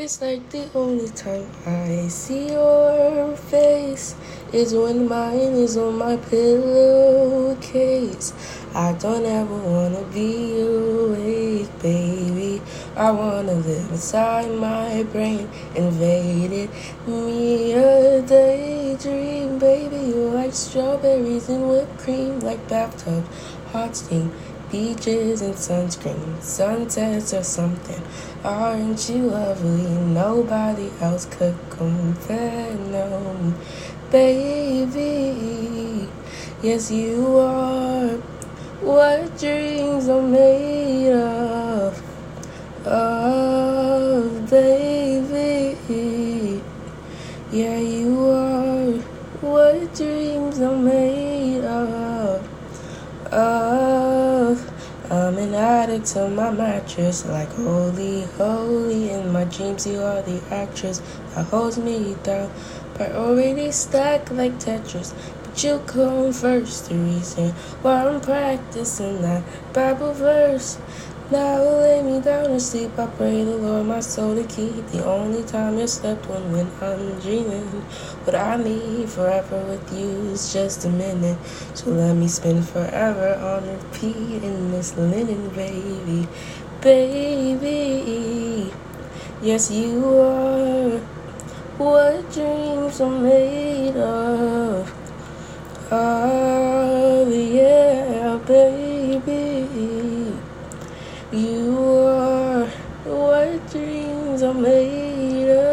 It's like the only time I see your face is when mine is on my pillowcase. I don't ever wanna be awake, baby. I wanna live inside my brain, invaded me a daydream, baby. You like strawberries and whipped cream, like bathtub, hot steam beaches and sunscreen, sunsets or something. Aren't you lovely? Nobody else could compare, no, baby. Yes, you are what dreams are made of, of, baby. Yeah, you are what dreams are made I'm an addict to my mattress, like holy, holy. In my dreams, you are the actress that holds me down. Priority stack like Tetris, but you come first. The reason why I'm practicing that Bible verse. Now lay me down to sleep. I pray the Lord my soul to keep. The only time you slept when when I'm dreaming. What I need forever with you is just a minute. So let me spend forever on repeat in this linen, baby, baby. Yes, you are what dreams are made of. You are what dreams are made of.